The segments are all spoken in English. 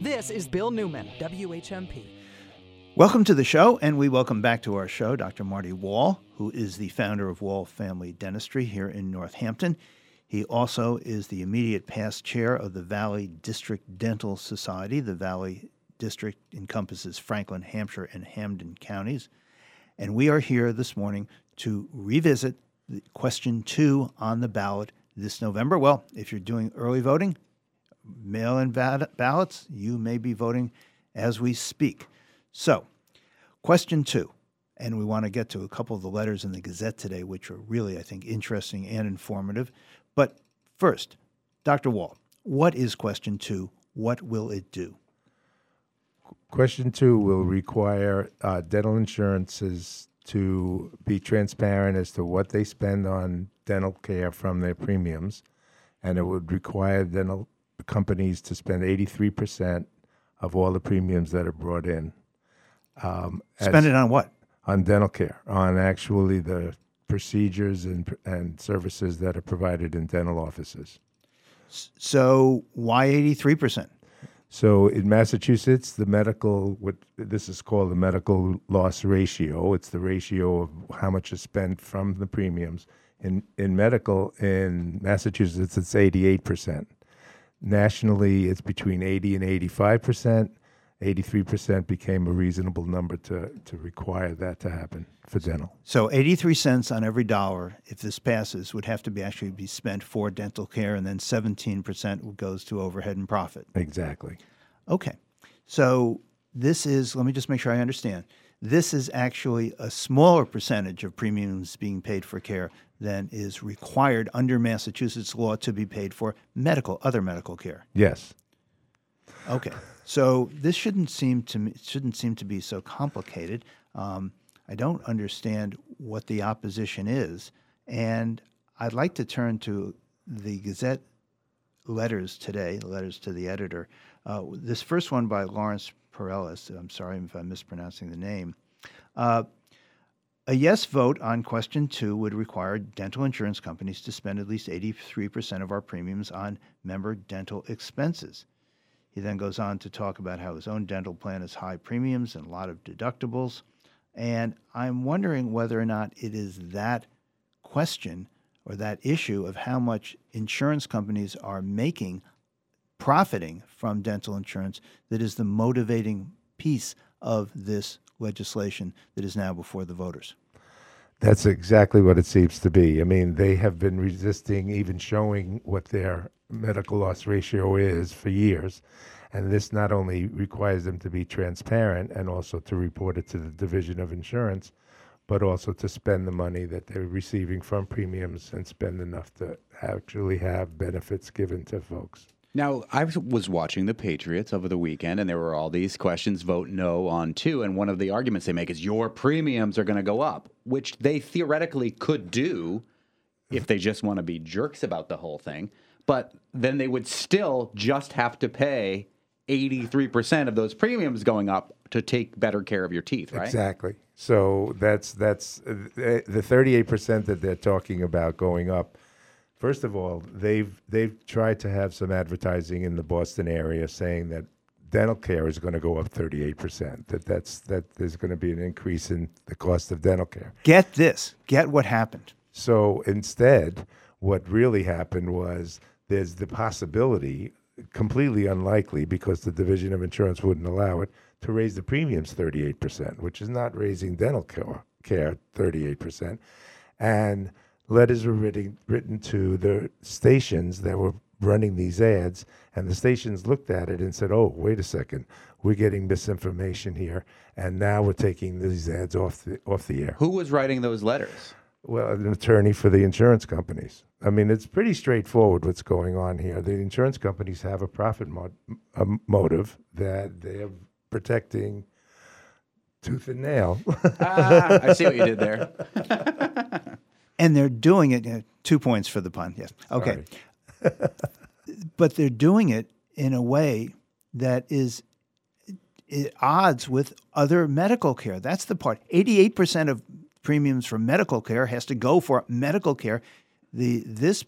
This is Bill Newman, WHMP. Welcome to the show, and we welcome back to our show Dr. Marty Wall, who is the founder of Wall Family Dentistry here in Northampton. He also is the immediate past chair of the Valley District Dental Society. The Valley District encompasses Franklin, Hampshire, and Hampden counties. And we are here this morning to revisit question two on the ballot this November. Well, if you're doing early voting, mail in ballots, you may be voting as we speak. So, question two, and we want to get to a couple of the letters in the Gazette today, which are really, I think, interesting and informative. But first, Dr. Wall, what is question two? What will it do? Question two will require uh, dental insurances to be transparent as to what they spend on dental care from their premiums, and it would require dental companies to spend 83% of all the premiums that are brought in. Um, spend it on what? On dental care, on actually the procedures and, and services that are provided in dental offices. So, why 83%? So in Massachusetts, the medical what this is called the medical loss ratio. It's the ratio of how much is spent from the premiums. In in medical in Massachusetts, it's eighty eight percent. Nationally, it's between eighty and eighty five percent. 83% became a reasonable number to, to require that to happen for dental. So 83 cents on every dollar, if this passes, would have to be actually be spent for dental care, and then 17% goes to overhead and profit. Exactly. Okay. So this is, let me just make sure I understand. This is actually a smaller percentage of premiums being paid for care than is required under Massachusetts law to be paid for medical, other medical care. Yes. Okay. So this shouldn't seem to me, shouldn't seem to be so complicated. Um, I don't understand what the opposition is, and I'd like to turn to the Gazette letters today, letters to the editor. Uh, this first one by Lawrence Perellis. I'm sorry if I'm mispronouncing the name. Uh, a yes vote on question two would require dental insurance companies to spend at least 83% of our premiums on member dental expenses. He then goes on to talk about how his own dental plan has high premiums and a lot of deductibles. And I'm wondering whether or not it is that question or that issue of how much insurance companies are making, profiting from dental insurance, that is the motivating piece of this legislation that is now before the voters. That's exactly what it seems to be. I mean, they have been resisting even showing what their medical loss ratio is for years. And this not only requires them to be transparent and also to report it to the Division of Insurance, but also to spend the money that they're receiving from premiums and spend enough to actually have benefits given to folks. Now, I was watching the Patriots over the weekend, and there were all these questions vote no on two. And one of the arguments they make is your premiums are going to go up, which they theoretically could do if they just want to be jerks about the whole thing but then they would still just have to pay 83% of those premiums going up to take better care of your teeth, right? Exactly. So that's that's the 38% that they're talking about going up. First of all, they've they've tried to have some advertising in the Boston area saying that dental care is going to go up 38%. That that's that there's going to be an increase in the cost of dental care. Get this. Get what happened. So instead, what really happened was there's the possibility, completely unlikely because the Division of Insurance wouldn't allow it, to raise the premiums 38%, which is not raising dental care, 38%. And letters were written, written to the stations that were running these ads, and the stations looked at it and said, "Oh, wait a second, we're getting misinformation here, and now we're taking these ads off the off the air." Who was writing those letters? Well, an attorney for the insurance companies. I mean, it's pretty straightforward what's going on here. The insurance companies have a profit mo- a motive that they're protecting tooth and nail. ah, I see what you did there. and they're doing it. Uh, two points for the pun. Yes. Okay. but they're doing it in a way that is at odds with other medical care. That's the part. Eighty-eight percent of premiums for medical care has to go for medical care. The this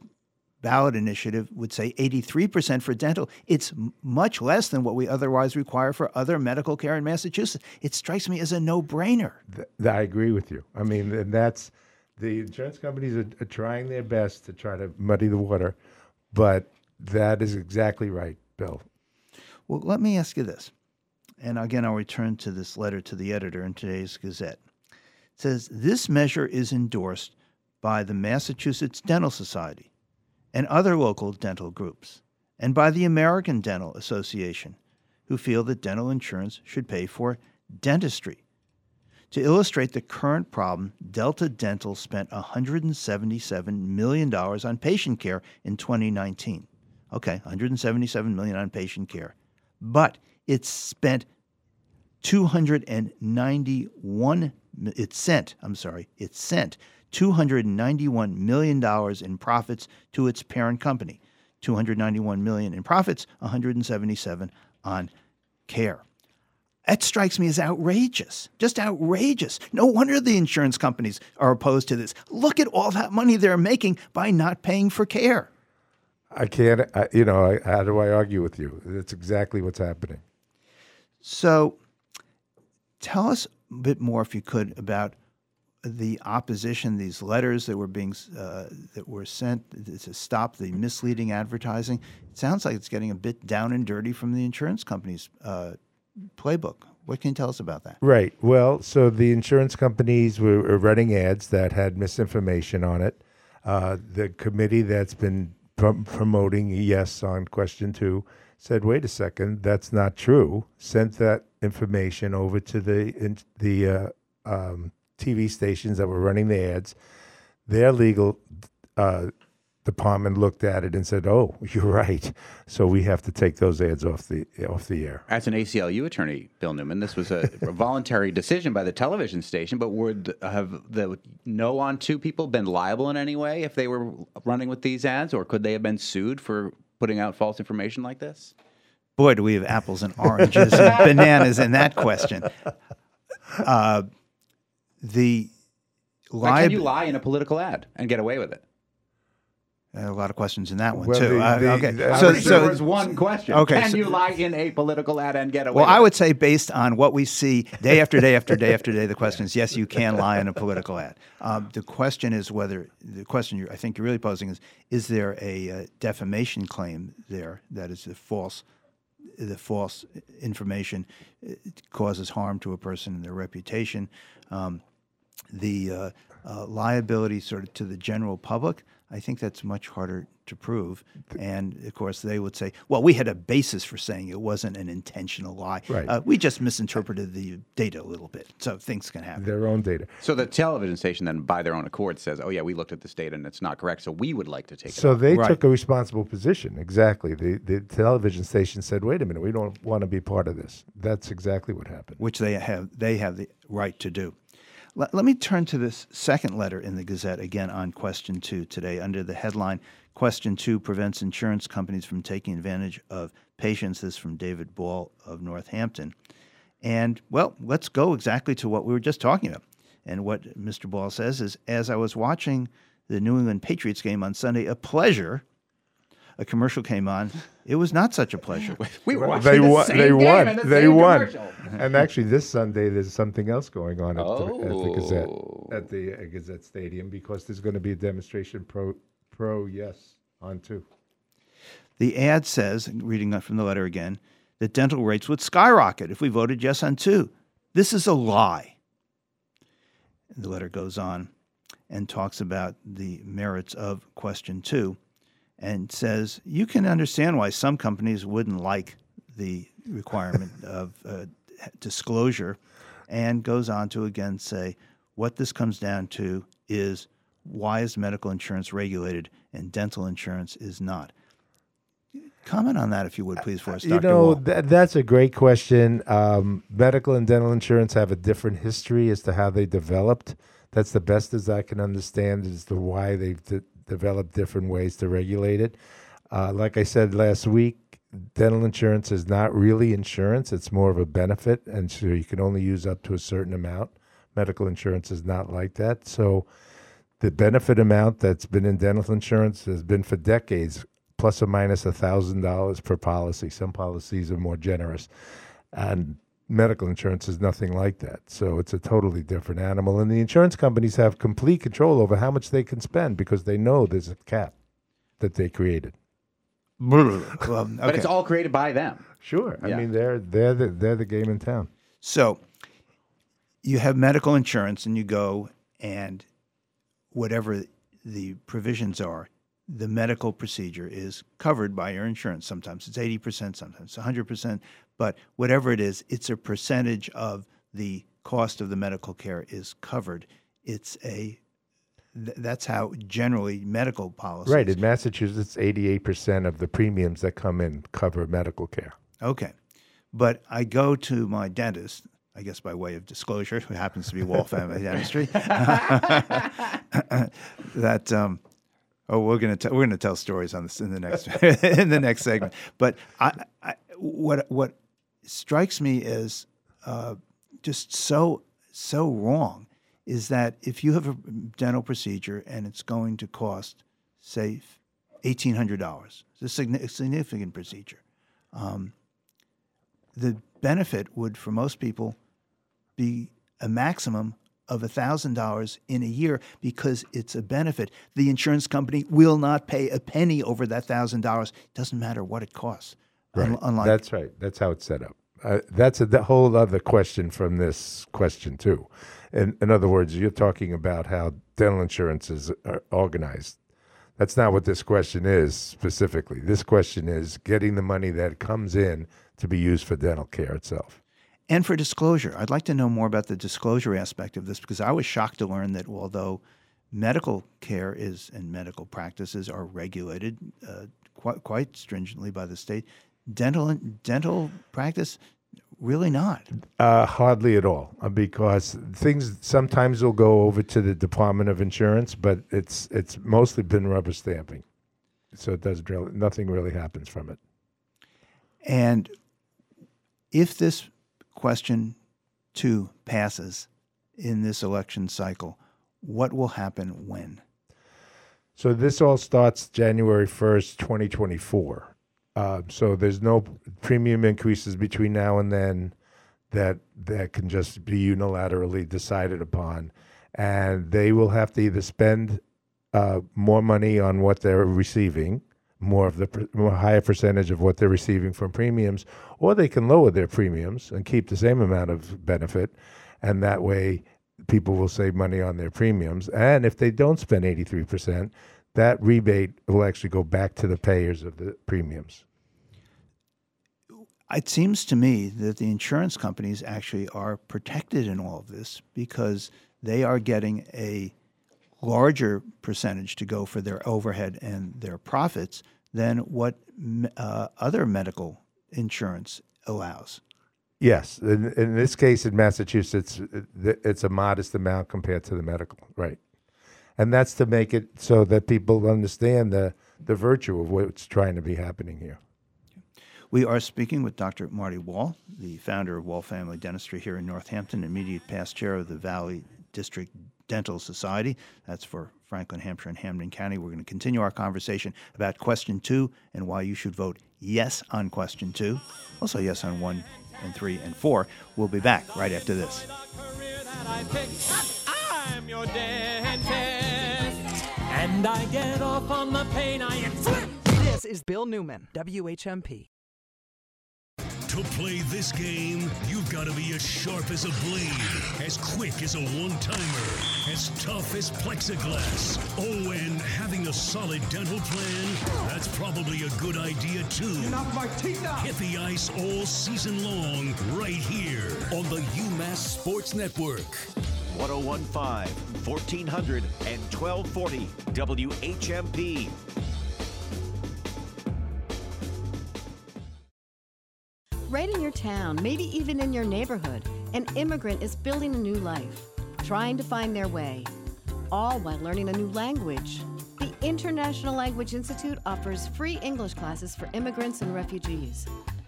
ballot initiative would say 83% for dental. It's much less than what we otherwise require for other medical care in Massachusetts. It strikes me as a no brainer. Th- I agree with you. I mean, and that's the insurance companies are, are trying their best to try to muddy the water, but that is exactly right, Bill. Well, let me ask you this. And again, I'll return to this letter to the editor in today's Gazette. It says this measure is endorsed by the Massachusetts Dental Society and other local dental groups, and by the American Dental Association, who feel that dental insurance should pay for dentistry. To illustrate the current problem, Delta Dental spent $177 million on patient care in 2019. Okay, 177 million on patient care. But it spent 291 it sent, I'm sorry, it sent 291 million dollars in profits to its parent company. 291 million in profits, 177 on care. That strikes me as outrageous. Just outrageous. No wonder the insurance companies are opposed to this. Look at all that money they're making by not paying for care. I can't, I, you know, I, how do I argue with you? That's exactly what's happening. So tell us a bit more, if you could, about the opposition, these letters that were being uh, that were sent to stop the misleading advertising. It sounds like it's getting a bit down and dirty from the insurance companies' uh, playbook. What can you tell us about that? Right. Well, so the insurance companies were, running ads that had misinformation on it. Uh, the committee that's been prom- promoting yes on question two said, "Wait a second, that's not true." Sent that information over to the in, the uh, um, TV stations that were running the ads. Their legal uh, department looked at it and said, "Oh, you're right. So we have to take those ads off the off the air." As an ACLU attorney, Bill Newman, this was a, a voluntary decision by the television station, but would have the no on two people been liable in any way if they were running with these ads, or could they have been sued for putting out false information like this? Boy, do we have apples and oranges and bananas in that question. Uh, the Like, can you lie in a political ad and get away with it? A lot of questions in that one Well, too. the- Uh, okay, the- so, I'm There was one question. Okay, Can so- you lie in a political ad and get away? Well, I would say based on what we see day after day after day after day, the question is yes, you can lie in a political ad. Um, the question is whether the question I think you're really posing is is there a uh, defamation claim there that is the false the false information uh, causes harm to a person and their reputation. Um, the uh, uh, liability sort of to the general public, I think that's much harder to prove. And of course, they would say, well, we had a basis for saying it wasn't an intentional lie. Right. Uh, we just misinterpreted the data a little bit. So things can happen. Their own data. So the television station then, by their own accord, says, "Oh yeah, we looked at this data and it's not correct, so we would like to take it." So they Right. took a responsible position. Exactly. The the television station said, "Wait a minute, we don't want to be part of this." That's exactly what happened. which they have they have the right to do. Let, let me turn to this second letter in the Gazette again on question two today under the headline Question two prevents insurance companies from taking advantage of patients. This is from David Ball of Northampton. And well, let's go exactly to what we were just talking about. And what Mr. Ball says is as I was watching the New England Patriots game on Sunday, a pleasure, a commercial came on. It was not such a pleasure. we were watching they the won. same They game won. and the They same won. commercial. and actually, this Sunday there's something else going on at, the, at the Gazette Oh. at the uh, Gazette Stadium because there's going to be a demonstration pro pro yes on two. The ad says, reading from the letter again, that dental rates would skyrocket if we voted yes on two. This is a lie. And the letter goes on and talks about the merits of question two and says you can understand why some companies wouldn't like the requirement of uh, disclosure and goes on to again say what this comes down to is why is medical insurance regulated and dental insurance is not comment on that if you would please for us You dr know, that, that's a great question. Um, medical and dental insurance have a different history as to how they developed. That's the best as I can understand as to why they've de- developed different ways to regulate it. Uh, like I said last week, dental insurance is not really insurance; it's more of a benefit, and so you can only use up to a certain amount. Medical insurance is not like that, so The benefit amount that's been in dental insurance has been for decades plus or minus $1,000 per policy. Some policies are more generous. And medical insurance is nothing like that. So it's a totally different animal. And the insurance companies have complete control over how much they can spend because they know there's a cap that they created. Well, But it's all created by them. Sure. I Yeah. mean, they're, they're, the, they're the game in town. So you have medical insurance and you go and whatever the provisions are, the medical procedure is covered by your insurance. Sometimes it's 80%, sometimes it's 100%, but whatever it is, it's a percentage of the cost of the medical care is covered. It's a th- that's how generally medical policies. Right. In Massachusetts, 88% of the premiums that come in cover medical care. Okay. But I go to my dentist, I guess by way of disclosure, who happens to be Wall Family Dentistry. that um, oh, we're gonna tell we're gonna tell stories on this in the next in the next segment. But I, I what what strikes me as uh, just so so wrong is that if you have a dental procedure and it's going to cost say eighteen hundred dollars, it's a significant procedure the benefit would for most people be a maximum of $1,000 in a year because it's a benefit. The insurance company will not pay a penny over that $1,000. It doesn't matter what it costs. Un- unlike That's right. That's how it's set up. Uh, that's a whole other question from this question too. In, in other words, you're talking about how dental insurance is uh, organized. That's not what this question is specifically. This question is getting the money that comes in to be used for dental care itself. And for disclosure, I'd like to know more about the disclosure aspect of this because I was shocked to learn that although medical care is and medical practices are regulated uh, quite, quite stringently by the state, dental dental practice really not. Uh, hardly at all, uh, because things sometimes will go over to the Department of Insurance, but it's it's mostly been rubber stamping, so it doesn't really nothing really happens from it. And if this question two passes in this election cycle, what will happen when? So this all starts January first, twenty twenty four. Uh, so there's no premium increases between now and then that that can just be unilaterally decided upon, and they will have to either spend uh, more money on what they're receiving, more of the more higher percentage of what they're receiving from premiums, or they can lower their premiums and keep the same amount of benefit, and that way people will save money on their premiums. And if they don't spend eighty three percent, that rebate will actually go back to the payers of the premiums. It seems to me that the insurance companies actually are protected in all of this because they are getting a larger percentage to go for their overhead and their profits than what uh, other medical insurance allows. Yes, in, in this case in Massachusetts, it's a modest amount compared to the medical, right? And that's to make it so that people understand the the virtue of what's trying to be happening here. We are speaking with Dr. Marty Wall, the founder of Wall Family Dentistry here in Northampton, immediate past chair of the Valley District Dental Society. That's for Franklin, Hampshire, and Hampden County. We're going to continue our conversation about question two and why you should vote yes on question two. Also, yes on one and three and four. We'll be back right after this. career that I picked. I'm your dentist. And I get off on the pain I inflict. This is Bill Newman, WHMP. To play this game, you've got to be as sharp as a blade, as quick as a one timer, as tough as plexiglass. Oh, and having a solid dental plan, that's probably a good idea too. Hit the ice all season long, right here on the UMass Sports Network. 1015, 1400, and 1240 WHMP. Right in your town, maybe even in your neighborhood, an immigrant is building a new life, trying to find their way, all while learning a new language. The International Language Institute offers free English classes for immigrants and refugees,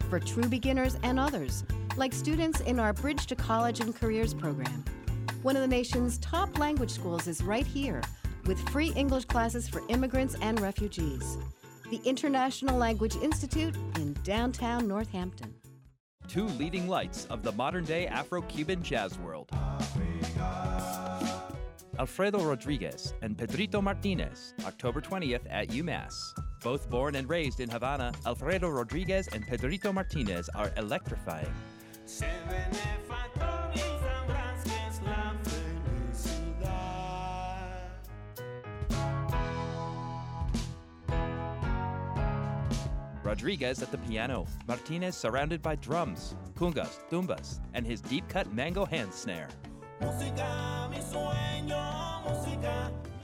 for true beginners and others, like students in our Bridge to College and Careers program. One of the nation's top language schools is right here, with free English classes for immigrants and refugees. The International Language Institute in downtown Northampton. Two leading lights of the modern day Afro Cuban jazz world. Alfredo Rodriguez and Pedrito Martinez, October 20th at UMass. Both born and raised in Havana, Alfredo Rodriguez and Pedrito Martinez are electrifying. Rodriguez at the piano, Martinez surrounded by drums, congas, tumbas, and his deep cut mango hand snare.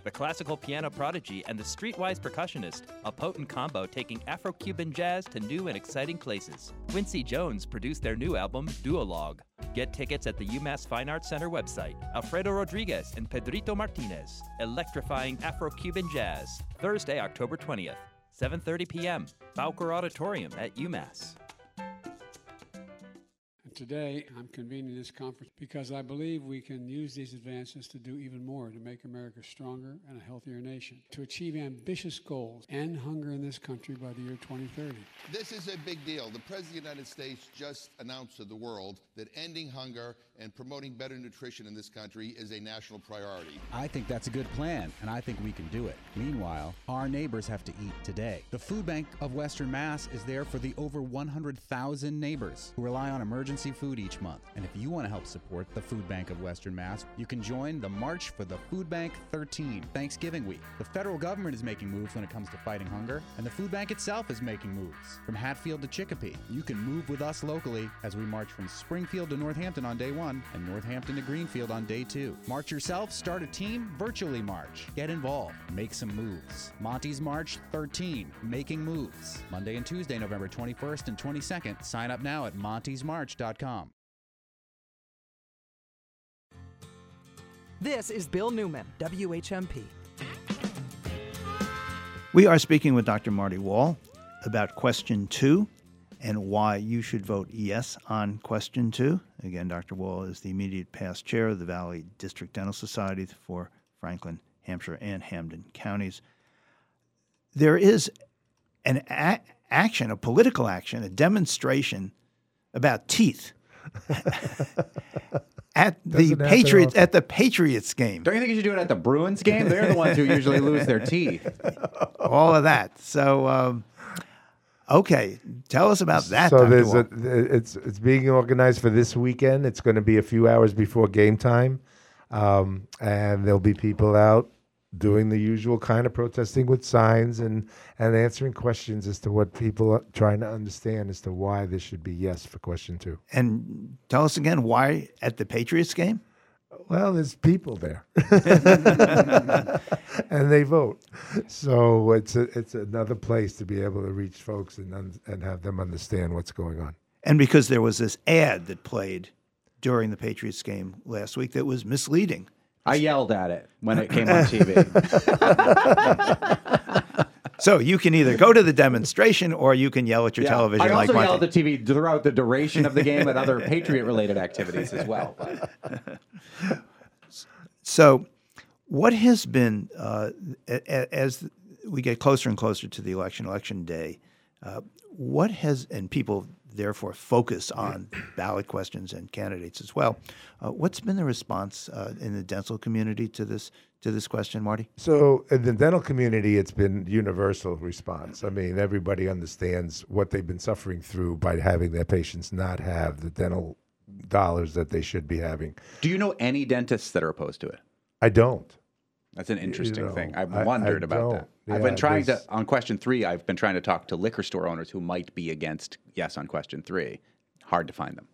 The classical piano prodigy and the streetwise percussionist, a potent combo taking Afro Cuban jazz to new and exciting places. Quincy Jones produced their new album, Duologue. Get tickets at the UMass Fine Arts Center website. Alfredo Rodriguez and Pedrito Martinez, electrifying Afro Cuban jazz, Thursday, October 20th, 7:30 p.m. Bowker Auditorium at UMass. Today, I'm convening this conference because I believe we can use these advances to do even more to make America stronger and a healthier nation, to achieve ambitious goals, and hunger in this country by the year 2030. This is a big deal. The President of the United States just announced to the world that ending hunger and promoting better nutrition in this country is a national priority. I think that's a good plan, and I think we can do it. Meanwhile, our neighbors have to eat today. The Food Bank of Western Mass is there for the over 100,000 neighbors who rely on emergency food each month. And if you want to help support the Food Bank of Western Mass, you can join the March for the Food Bank 13 Thanksgiving week. The federal government is making moves when it comes to fighting hunger, and the food bank itself is making moves. From Hatfield to Chicopee, you can move with us locally as we march from Springfield to Northampton on day one and Northampton to Greenfield on day two. March yourself, start a team, virtually march. Get involved, make some moves. Monty's March 13, making moves. Monday and Tuesday, November 21st and 22nd. Sign up now at montysmarch.com. This is Bill Newman, WHMP. We are speaking with Dr. Marty Wall about question two and why you should vote yes on question two. Again, Dr. Wall is the immediate past chair of the Valley District Dental Society for Franklin, Hampshire, and Hampden counties. There is an a- action, a political action, a demonstration about teeth at the Patriots at the Patriots game. Don't you think you should do it at the Bruins game? They're the ones who usually lose their teeth. All of that. So, um, okay, tell us about that. So there's a, it's it's being organized for this weekend. It's going to be a few hours before game time, um, and there'll be people out doing the usual kind of protesting with signs and and answering questions as to what people are trying to understand as to why this should be yes for question two. And tell us again why at the Patriots game? Well, there's people there, and they vote. So it's a, it's another place to be able to reach folks and un- and have them understand what's going on. And because there was this ad that played during the Patriots game last week that was misleading. I yelled at it when it came on TV. So you can either go to the demonstration or you can yell at your Yeah. television I also Monty. yelled at TV throughout the duration of the game and other Patriot-related activities as well. So, what has been uh, as we get closer and closer to the election, election day? Uh, what has and people therefore focus on ballot questions and candidates as well. Uh, what's been the response uh, in the dental community to this to this question, Marty? So in the dental community, it's been universal response. I mean, everybody understands what they've been suffering through by having their patients not have the dental dollars that they should be having. Do you know any dentists that are opposed to it? I don't. That's an You interesting know, thing. I've I- I wondered about that. don't. I've been trying to on question three. I've been trying to talk to liquor store owners who might be against yes on question three. Hard to find them.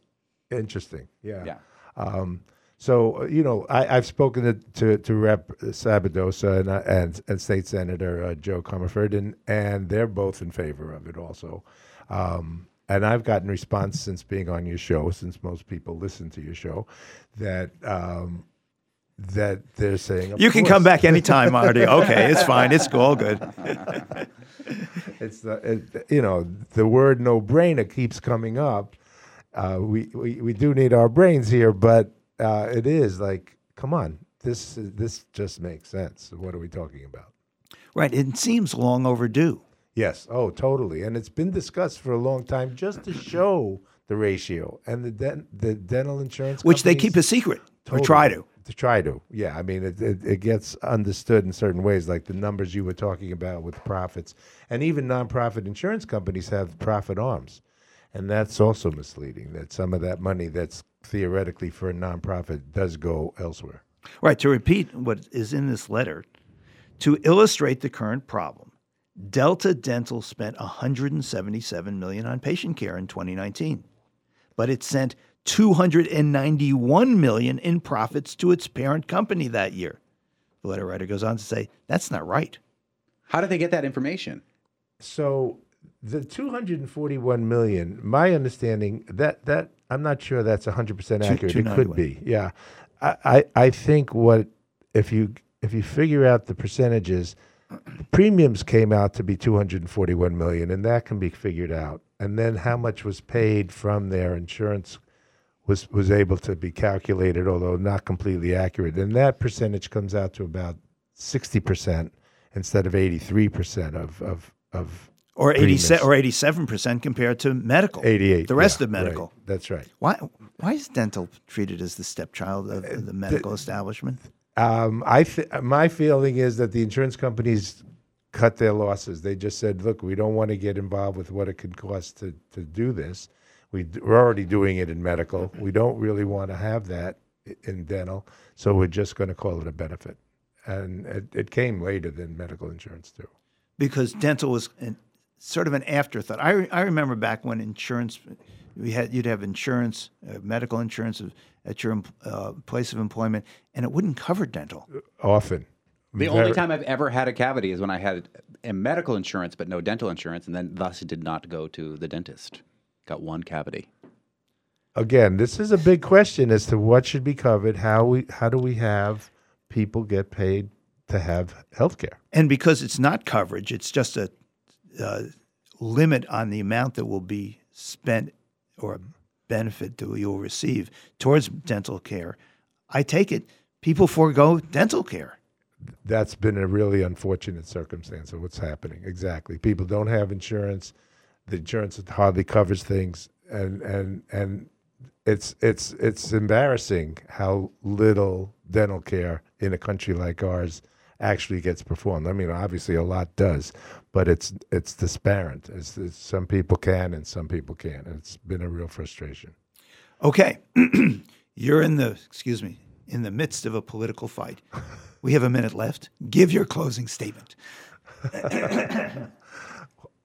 Interesting. Yeah. Yeah. Um, so uh, you know, I, I've spoken to to, to Rep. Sabadosa and, uh, and and State Senator uh, Jo Comerford, and and they're both in favor of it also. Um, and I've gotten response since being on your show, since most people listen to your show, that um, that they're saying You can come course. back anytime, Marty. Okay, it's fine. It's all good. it's the it, you know the word no brainer keeps coming up. Uh, we, we we do need our brains here, but uh, it is like come on, this this just makes sense. What are we talking about? Right. It seems long overdue. Yes. Oh, totally. And it's been discussed for a long time just to show the ratio and the den- the dental insurance, Which they keep a secret or try to. to try to. Yeah, I mean, it, it, it gets understood in certain ways, like the numbers you were talking about with profits, and even nonprofit insurance companies have profit arms, and that's also misleading. That some of that money that's theoretically for a nonprofit does go elsewhere. Right. To repeat what is in this letter, to illustrate the current problem, Delta Dental spent 177 million on patient care in 2019, but it sent 291 million in profits to its parent company that year. The letter writer goes on to say that's not right. How did they get that information? So the 241 million, my understanding that that I'm not sure that's 100 percent Two- accurate. It could 291. be, yeah. I, I I think what if you if you figure out the percentages, premiums came out to be 241 million, and that can be figured out. And then how much was paid from their insurance was was able to be calculated, although not completely accurate. And that percentage comes out to about 60 percent instead of 83 percent of of of Or eighty seven or eighty seven percent compared to medical. 88. The rest yeah, of medical. right. That's right. Why why is dental treated as the stepchild of the medical establishment? Um, I th- my feeling is that the insurance companies cut their losses. They just said, "Look, we don't want to get involved with what it could cost to to do this. We d- we're already doing it in medical. We don't really want to have that in dental, so we're just going to call it a benefit." And it, it came later than medical insurance too. because dental was an, sort of an afterthought. I, I remember back when insurance, we had you'd have insurance, uh, medical insurance at your uh, place of employment, and it wouldn't cover dental. Often, The Very- only time I've ever had a cavity is when I had a medical insurance but no dental insurance, and then thus it did not go to the dentist. Got one cavity. again, this is a big question as to what should be covered. How we how do we have people get paid to have health care? And because it's not coverage, it's just a uh, limit on the amount that will be spent or benefit that you'll receive towards dental care. I take it people forego dental care. that's been a really unfortunate circumstance of what's happening. Exactly. People don't have insurance. The insurance hardly covers things, and and and it's it's it's embarrassing how little dental care in a country like ours actually gets performed. I mean, obviously a lot does, but it's it's disparate. It's, it's some people can and some people can't. And it's been a real frustration. Okay, you're in the excuse me in the midst of a political fight. We have a minute left. Give your closing statement,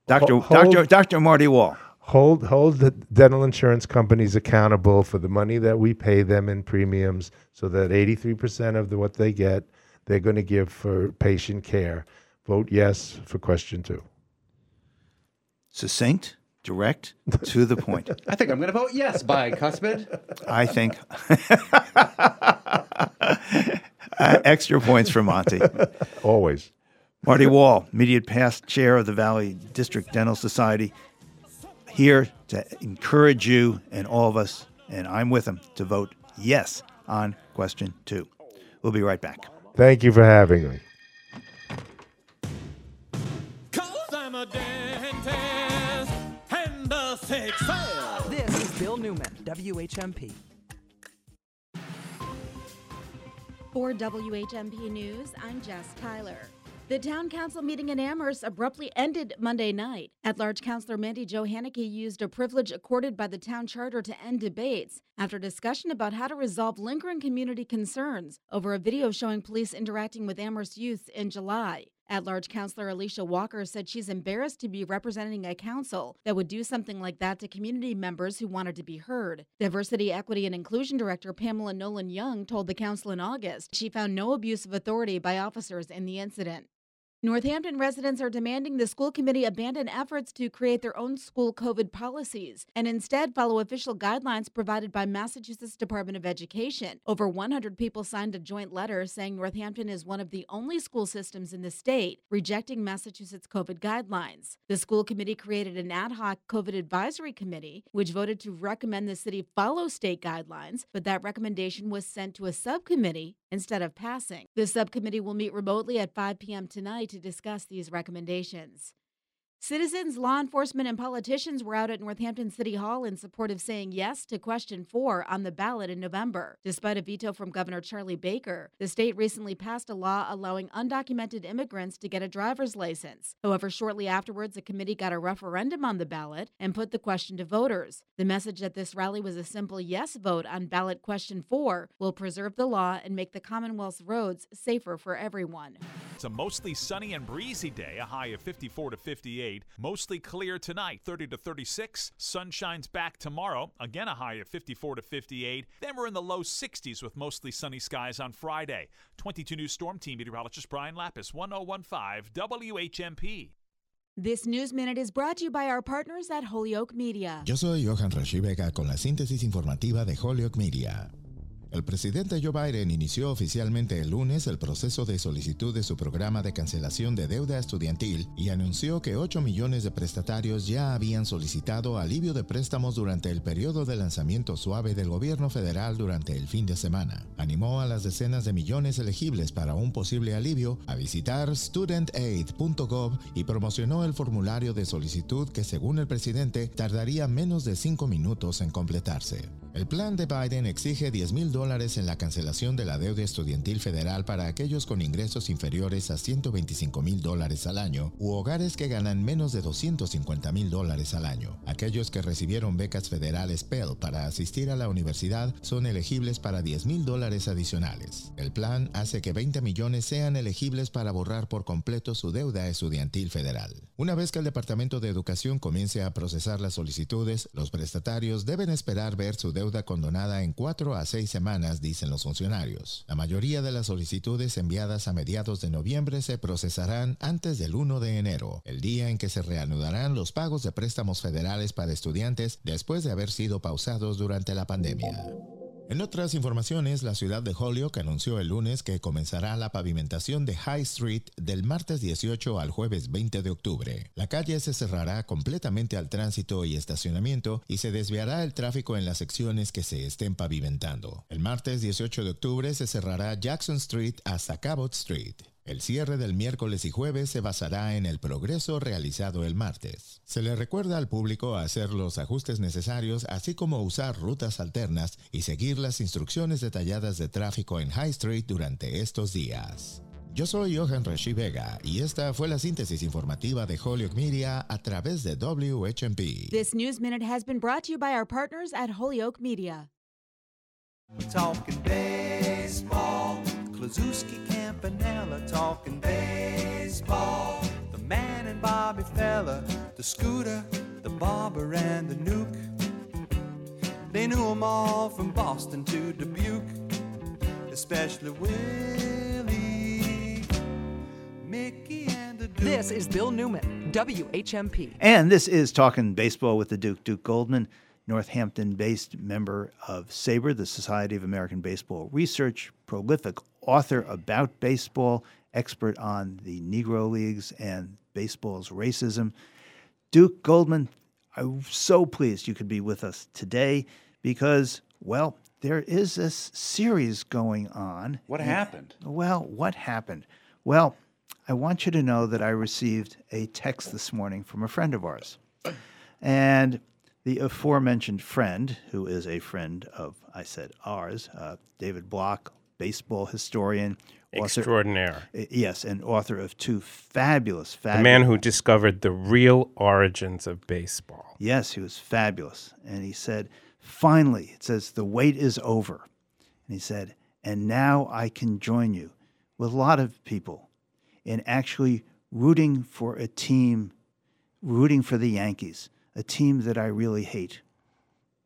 Doctor Doctor Doctor Marty Wall. hold hold the dental insurance companies accountable for the money that we pay them in premiums so that 83% of the, what they get they're going to give for patient care vote yes for question 2 Succinct, direct, to the point. I think I'm going to vote yes by Cuspid. I think Uh, extra points for Monty. always Marty Wall, immediate past chair of the Valley District Dental Society, here to encourage you and all of us, and I'm with him, to vote yes on question two. We'll be right back. thank you for having me a sex sale. This is Bill Newman, WHMP. For WHMP News, I'm Jess Tyler. The town council meeting in Amherst abruptly ended Monday night. At large councilor Mandi Jo Hanneke used a privilege accorded by the town charter to end debates after discussion about how to resolve lingering community concerns over a video showing police interacting with Amherst youth in July. At large councilor Alicia Walker said she's embarrassed to be representing a council that would do something like that to community members who wanted to be heard. Diversity, Equity, and Inclusion Director Pamela Nolan Young told the council in August she found no abuse of authority by officers in the incident. Northampton residents are demanding the school committee abandon efforts to create their own school COVID policies and instead follow official guidelines provided by Massachusetts Department of Education. Over 100 people signed a joint letter saying Northampton is one of the only school systems in the state rejecting Massachusetts COVID guidelines. The school committee created an ad hoc COVID advisory committee, which voted to recommend the city follow state guidelines, but that recommendation was sent to a subcommittee instead of passing. The subcommittee will meet remotely at 5 p.m. tonight to discuss these recommendations. Citizens, law enforcement, and politicians were out at Northampton City Hall in support of saying yes to question four on the ballot in November. Despite a veto from Governor Charlie Baker, the state recently passed a law allowing undocumented immigrants to get a driver's license. However, shortly afterwards, a committee got a referendum on the ballot and put the question to voters. The message at this rally was a simple yes vote on ballot question four will preserve the law and make the Commonwealth's roads safer for everyone. It's a mostly sunny and breezy day, a high of 54 to 58. Mostly clear tonight, 30 to 36. Sun shines back tomorrow, again a high of 54 to 58. Then we're in the low 60s with mostly sunny skies on Friday. 22 News Storm Team meteorologist Brian Lapis, 1015 WHMP. This News Minute is brought to you by our partners at Holyoke Media. Yo soy Johan Rashi Vega con la síntesis informativa de Holyoke Media. El presidente Joe Biden inició oficialmente el lunes el proceso de solicitud de su programa de cancelación de deuda estudiantil y anunció que 8 millones de prestatarios ya habían solicitado alivio de préstamos durante el periodo de lanzamiento suave del gobierno federal durante el fin de semana. Animó a las decenas de millones elegibles para un posible alivio a visitar studentaid.gov y promocionó el formulario de solicitud que según el presidente tardaría menos de 5 minutos en completarse. El plan de Biden exige 10 mil dólares en la cancelación de la deuda estudiantil federal para aquellos con ingresos inferiores a 125 mil dólares al año u hogares que ganan menos de 250 mil dólares al año. Aquellos que recibieron becas federales Pell para asistir a la universidad son elegibles para 10 mil dólares adicionales. El plan hace que 20 millones sean elegibles para borrar por completo su deuda estudiantil federal. Una vez que el Departamento de Educación comience a procesar las solicitudes, los prestatarios deben esperar ver su deuda condonada en 4 a 6 semanas, dicen los funcionarios. La mayoría de las solicitudes enviadas a mediados de noviembre se procesarán antes del 1 de enero, el día en que se reanudarán los pagos de préstamos federales para estudiantes después de haber sido pausados durante la pandemia. En otras informaciones, la ciudad de Holyoke anunció el lunes que comenzará la pavimentación de High Street del martes 18 al jueves 20 de octubre. La calle se cerrará completamente al tránsito y estacionamiento y se desviará el tráfico en las secciones que se estén pavimentando. El martes 18 de octubre se cerrará Jackson Street hasta Cabot Street. El cierre del miércoles y jueves se basará en el progreso realizado el martes. Se le recuerda al público hacer los ajustes necesarios, así como usar rutas alternas y seguir las instrucciones detalladas de tráfico en High Street durante estos días. Yo soy Johan Rashi Vega y esta fue la síntesis informativa de Holyoke Media a través de WHMP. This News Minute has been brought to you by our partners at Holyoke Media. We're talking baseball. Kluszewski Campanella talking baseball. The man and Bobby Feller, the scooter, the barber, and the Newk. They knew 'em all from Boston to Dubuque, especially Willie, Mickey, and the Duke. This is Bill Newman, WHMP. And this is Talking Baseball with the Duke, Duke Goldman, Northampton based member of SABR, the Society of American Baseball Research, prolific author about baseball, expert on the Negro Leagues and baseball's racism. Duke Goldman, I'm so pleased you could be with us today because, well, there is this series going on. What happened? Well, what happened? Well, I want you to know that I received a text this morning from a friend of ours. And the aforementioned friend, who is a friend of, I said, ours, uh, David Block, baseball historian, Extraordinaire. Uh, yes, and author of two fabulous, fabulous. The man who discovered the real origins of baseball. Yes, he was fabulous. And he said, finally, it says, the wait is over. And he said, and now I can join you with a lot of people in actually rooting for a team, rooting for the Yankees, a team that I really hate,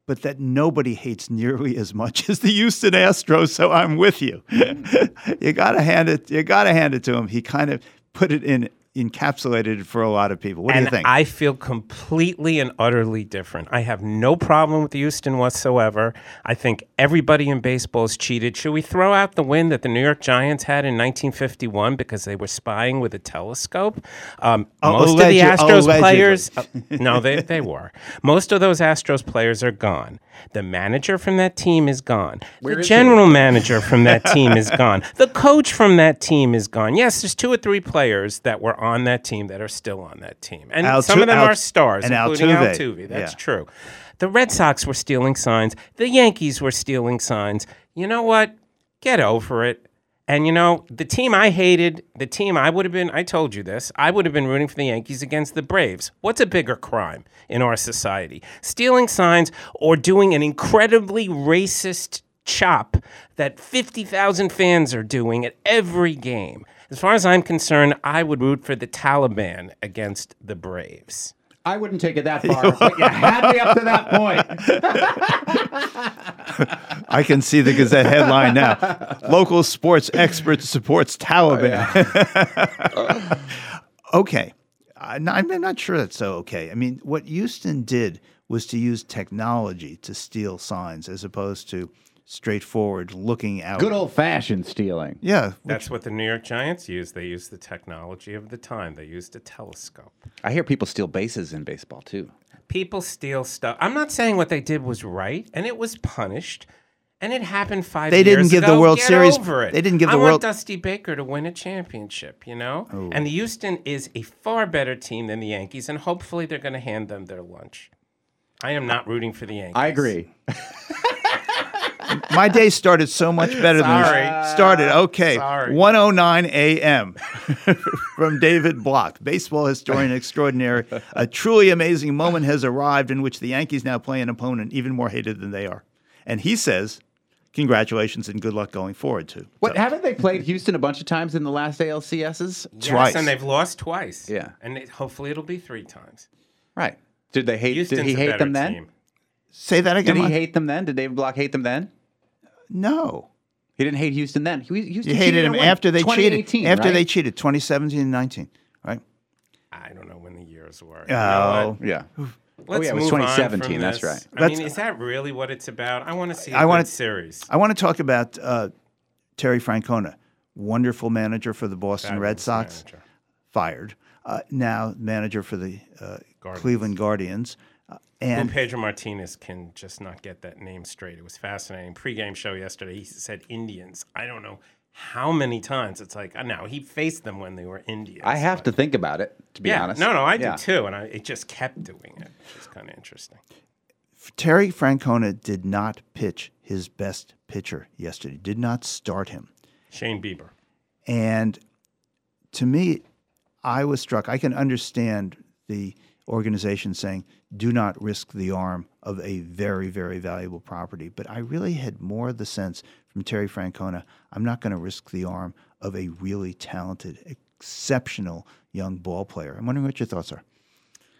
but that nobody hates nearly as much as the Houston Astros. So I'm with you. you gotta hand it. You gotta hand it to him. He kind of put it in encapsulated for a lot of people. What and do you think? I feel completely and utterly different. I have no problem with Houston whatsoever. I think everybody in baseball is cheated. Should we throw out the win that the New York Giants had in 1951 because they were spying with a telescope? Um, Oh, most of the Astros allegedly. players, uh, no, they, they were. Most of those Astros players are gone. The manager from that team is gone. Where the is he? general manager from that team is gone. The coach from that team is gone. Yes, there's two or three players that were on that team that are still on that team. And Altu- some of them Al- are stars, and including Altuve. Altuve. That's Yeah. true. The Red Sox were stealing signs. The Yankees were stealing signs. You know what? Get over it. And you know, the team I hated, the team I would have been, I told you this, I would have been rooting for the Yankees against the Braves. What's a bigger crime in our society? Stealing signs or doing an incredibly racist chop that 50,000 fans are doing at every game? As far as I'm concerned, I would root for the Taliban against the Braves. I wouldn't take it that far, but you had me up to that point. I can see the Gazette headline now. Local sports expert supports Taliban. Oh, okay. I'm not, I'm not sure that's so okay. I mean, what Houston did was to use technology to steal signs as opposed to straightforward looking out. Good old fashioned stealing. Yeah. That's what the New York Giants used. They used the technology of the time. They used a telescope. I hear people steal bases in baseball too. People steal stuff. I'm not saying what they did was right, and it was punished, and it happened five They didn't give the. World Get Series- Over it. they didn't give the world. I want Dusty Baker to win a championship. You know, Ooh. and the Houston is a far better team than the Yankees, and hopefully they're going to hand them their lunch. I am not rooting for the Yankees. I agree. My day started so much better Sorry. than it started. Okay. Sorry. 109 a.m. from David Block, baseball historian extraordinary. A truly amazing moment has arrived in which the Yankees now play an opponent even more hated than they are. And he says, congratulations and good luck going forward, too. What haven't they played Houston a bunch of times in the last ALCSs? Yes, and they've lost twice. Yeah. and it, hopefully it'll be three times. Right. Did they hate? Houston's did he hate better them then? Team. Say that again. Did he hate them then? Did David Block hate them then? No. He didn't hate Houston then. He, Houston You hated cheated him after they cheated. 2018, After they cheated, 2017 and 19, right? I don't know when the years were. Oh. Yeah. Let's yeah, it was 2017, that's right. I Let's- mean, is that really what it's about? I want to see a I good wanna- series. I want to talk about uh, Terry Francona, wonderful manager for the Boston Red Sox, manager. fired. Uh, now manager for the uh, Guardians. Cleveland Guardians. Uh, and Who Pedro Martinez can just not get that name straight. It was fascinating. Pre-game show yesterday, he said Indians. I don't know how many times. It's like, uh, no, he faced them when they were Indians. I have to think about it, to be yeah, honest. no, no, I Yeah. do too, and I, it just kept doing it, which is kind of interesting. Terry Francona did not pitch his best pitcher yesterday. Did not start him. Shane Bieber. And to me, I was struck. I can understand the organization saying, do not risk the arm of a very, very valuable property. But I really had more the sense from Terry Francona I'm not going to risk the arm of a really talented, exceptional young ball player. I'm wondering what your thoughts are.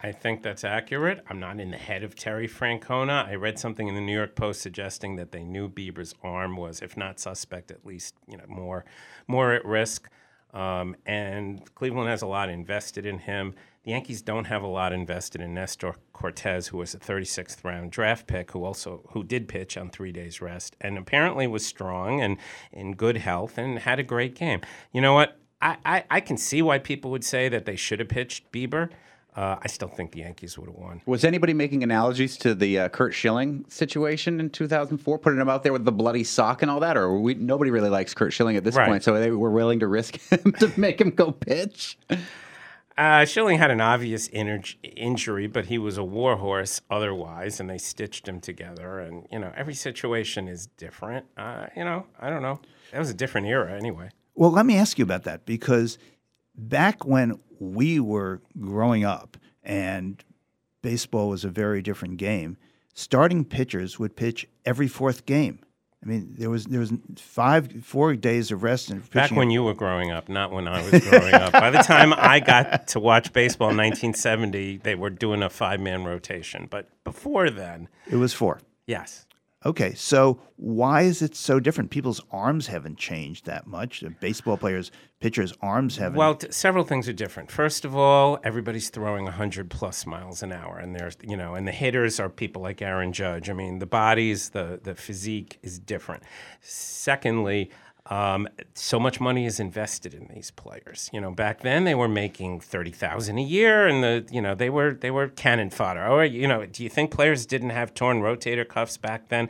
I think that's accurate. I'm not in the head of Terry Francona. I read something in the New York Post suggesting that they knew Bieber's arm was, if not suspect, at least you know more more at risk. Um, and Cleveland has a lot invested in him. The Yankees don't have a lot invested in Nestor Cortes, who was a 36th round draft pick, who also who did pitch on three days rest and apparently was strong and in good health and had a great game. You know what? I, I, I can see why people would say that they should have pitched Bieber. Uh, I still think the Yankees would have won. Was anybody making analogies to the uh, Curt Schilling situation in 2004, putting him out there with the bloody sock and all that, or we, nobody really likes Curt Schilling at this Right. point, so they were willing to risk him to make him go pitch? Uh, Schilling had an obvious injury, but he was a warhorse otherwise, and they stitched him together. And you know, every situation is different. Uh, you know, I don't know. That was a different era, anyway. Well, let me ask you about that because back when we were growing up and baseball was a very different game, starting pitchers would pitch every fourth game. I mean, there was there was five four days of rest and Back when you were growing up, not when I was growing up. By the time I got to watch baseball in 1970, they were doing a five-man rotation. But before then, it was four. yes. Okay, so why is it so different? People's arms haven't changed that much. Baseball players, pitchers' arms haven't. Well, t- several things are different. First of all, everybody's throwing 100 plus miles an hour, and there's you know, and the hitters are people like Aaron Judge. I mean, the bodies, the the physique is different. Secondly. Um, so much money is invested in these players. You know, back then they were making thirty thousand a year, and the you know they were they were cannon fodder. Or you know, do you think players didn't have torn rotator cuffs back then?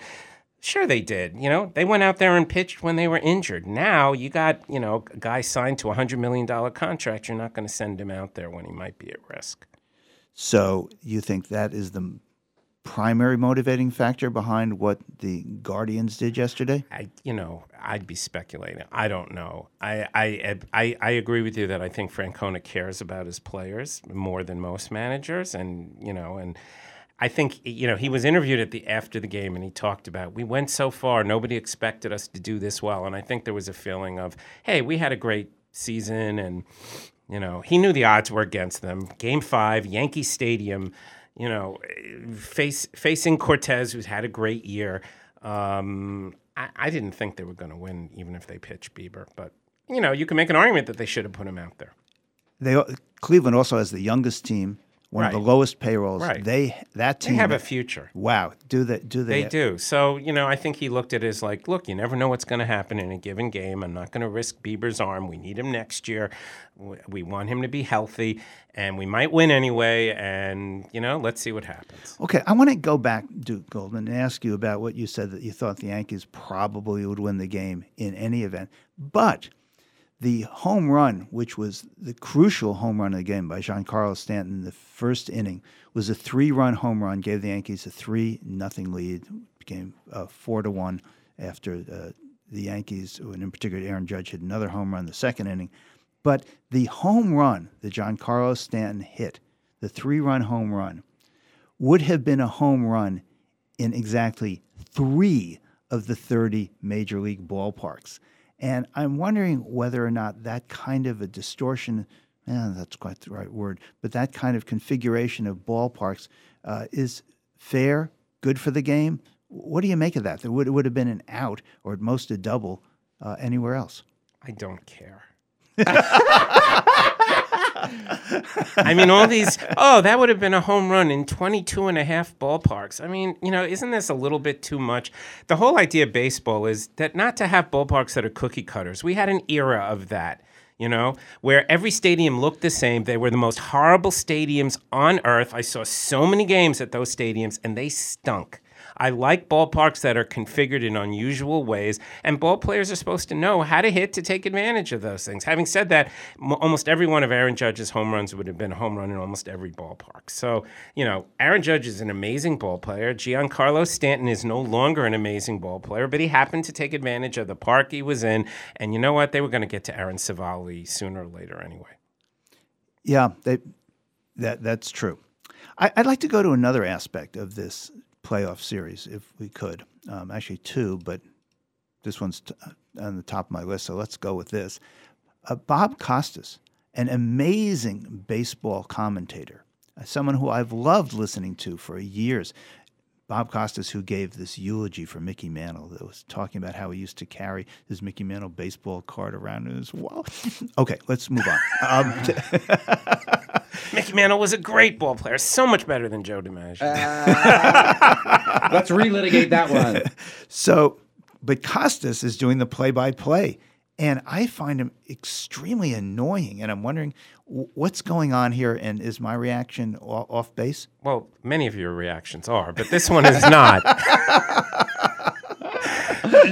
Sure, they did. You know, they went out there and pitched when they were injured. Now you got you know a guy signed to a hundred million dollar contract. You're not going to send him out there when he might be at risk. So you think that is the primary motivating factor behind what the Guardians did yesterday? I, you know, I'd be speculating. I don't know. I, I, I, I agree with you that I think Francona cares about his players more than most managers, and you know, and I think you know he was interviewed at the after the game, and he talked about we went so far, nobody expected us to do this well, and I think there was a feeling of, hey, we had a great season, and you know, he knew the odds were against them. Game five, Yankee Stadium you know, face, facing Cortes, who's had a great year. Um, I, I, didn't think they were going to win, even if they pitched Bieber. But you know, you can make an argument that they should have put him out there. They Cleveland also has the youngest team, one Right. of the lowest payrolls. Right. They that They team have a future. Wow, do they? Do they? They do. So, you know, I think he looked at it as like, look, you never know what's going to happen in a given game. I'm not going to risk Bieber's arm. We need him next year. We want him to be healthy, and we might win anyway. And, you know, let's see what happens. Okay, I want to go back, Duke Goldman, and ask you about what you said that you thought the Yankees probably would win the game in any event. But the home run, which was the crucial home run of the game by Giancarlo Stanton in the first inning, was a three-run home run, gave the Yankees a three nothing lead, became uh, four to one after uh, the Yankees, and in particular Aaron Judge, hit another home run the second inning. But the home run that Giancarlo Stanton hit, the three-run home run, would have been a home run in exactly three of the 30 major league ballparks. And I'm wondering whether or not that kind of a distortion, eh, that's quite the right word, but that kind of configuration of ballparks uh, is fair, good for the game. What do you make of that? There would, it would have been an out or at most a double uh, anywhere else. I don't care. I mean, all these, oh, that would have been a home run in 22 and a half ballparks. I mean, you know, isn't this a little bit too much? The whole idea of baseball is that not to have ballparks that are cookie cutters. We had an era of that. You know, where every stadium looked the same. They were the most horrible stadiums on earth. I saw so many games at those stadiums and they stunk. I like ballparks that are configured in unusual ways, and ball players are supposed to know how to hit to take advantage of those things. Having said that, m- almost every one of Aaron Judge's home runs would have been a home run in almost every ballpark. So, you know, Aaron Judge is an amazing ball player. Giancarlo Stanton is no longer an amazing ball player, but he happened to take advantage of the park he was in. And you know what? They were going to get to Aaron Civale sooner or later anyway. Yeah, they, that that's true. I, I'd like to go to another aspect of this playoff series, if we could. Um, actually, two, but this one's t- on the top of my list, so let's go with this. Uh, Bob Costas, an amazing baseball commentator, uh, someone who I've loved listening to for years. Bob Costas, who gave this eulogy for Mickey Mantle, that was talking about how he used to carry his Mickey Mantle baseball card around in his wallet. okay, let's move on. Um, Mickey Mantle was a great ball player, so much better than Joe DiMaggio. Let's relitigate that one. So, but Costas is doing the play by play. And I find him extremely annoying. And I'm wondering w- what's going on here. And is my reaction off base? Well, many of your reactions are, but this one is not.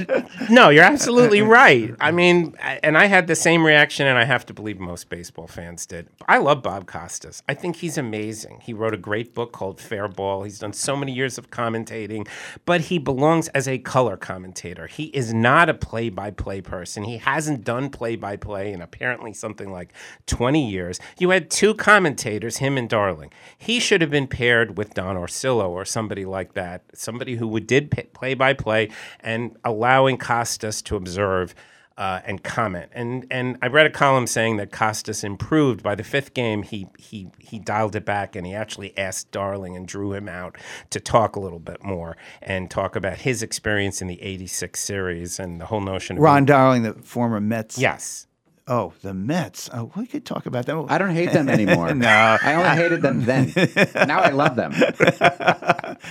no, you're absolutely right. I mean, and I had the same reaction, and I have to believe most baseball fans did. I love Bob Costas. I think he's amazing. He wrote a great book called Fair Ball. He's done so many years of commentating, but he belongs as a color commentator. He is not a play by play person. He hasn't done play by play in apparently something like 20 years. You had two commentators, him and Darling. He should have been paired with Don Orsillo or somebody like that, somebody who did play by play and allowing Costas to observe uh, and comment. And and I read a column saying that Costas improved by the fifth game. He he he dialed it back and he actually asked Darling and drew him out to talk a little bit more and talk about his experience in the '86 series and the whole notion of Ron Darling, the former Mets. Yes. Oh, the Mets. Oh, we could talk about them. I don't hate them anymore. no, I only hated them then. now I love them.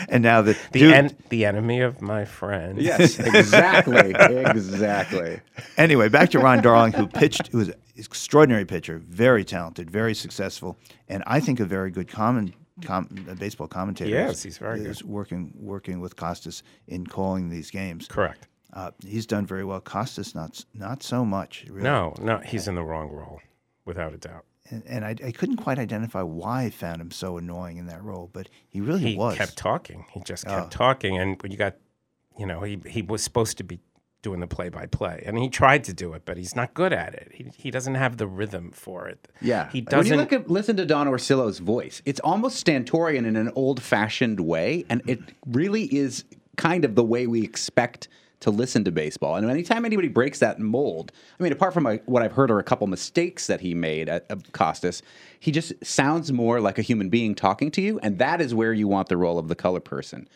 and now the the dude- en- the enemy of my friend. Yes, exactly, exactly. Anyway, back to Ron Darling, who pitched, who was an extraordinary pitcher, very talented, very successful, and I think a very good common, com, baseball commentator. Yes, he's very is working working with Costas in calling these games. Correct. Uh, he's done very well. Costas not not so much. Really. No, no, he's in the wrong role, without a doubt. And, and I, I couldn't quite identify why I found him so annoying in that role, but he really he was. He kept talking. He just kept Oh. talking, and when you got, you know, he he was supposed to be doing the play by play, and he tried to do it, but he's not good at it. He he doesn't have the rhythm for it. Yeah. he doesn't. you look at, listen to Don Orsillo's voice, it's almost Stantorian in an old fashioned way. And it really is kind of the way we expect to listen to baseball. And anytime anybody breaks that mold, I mean, apart from like, what I've heard are a couple mistakes that he made at, at Costas, he just sounds more like a human being talking to you. And that is where you want the role of the color person.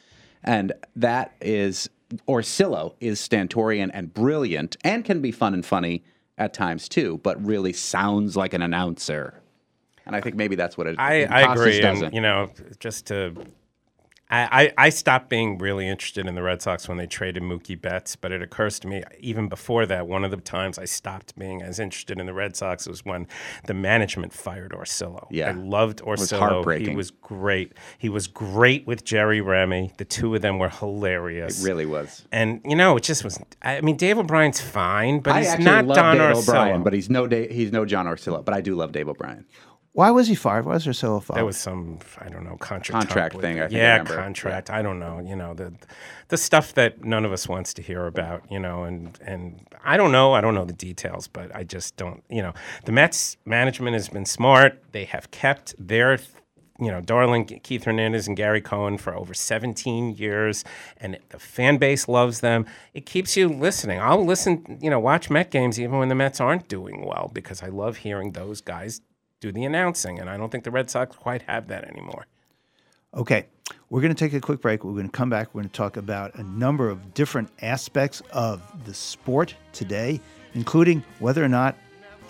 And that is, Orsillo is Stantorian and brilliant and can be fun and funny at times too, but really sounds like an announcer. And I think maybe that's what it I, I agree. And, you know, just to. I, I, stopped being really interested in the Red Sox when they traded Mookie Betts, but it occurs to me even before that, one of the times I stopped being as interested in the Red Sox was when the management fired Orsillo. Yeah. I loved It was Orsillo. heartbreaking. He was great. He was great with Jerry Remy. The two of them were hilarious. It really was. And you know, it just was. I mean, Dave O'Brien's fine, but I he's not love Don Dave Orsillo. O'Brien, but he's no Da- he's no Don Orsillo. But I do love Dave O'Brien. Why was he fired? Why was Orsillo fired? There was some, I don't know, contract Contract thing. I think I yeah, remember. contract. I don't know. You know the the stuff that none of us wants to hear about. You know, and and I don't know. I don't know the details, but I just don't. You know, the Mets management has been smart. They have kept their. You know, Darling, Keith Hernandez, and Gary Cohen for over 17 years, and the fan base loves them. It keeps you listening. I'll listen, you know, watch Met games even when the Mets aren't doing well because I love hearing those guys do the announcing, and I don't think the Red Sox quite have that anymore. Okay, we're going to take a quick break. We're going to come back. We're going to talk about a number of different aspects of the sport today, including whether or not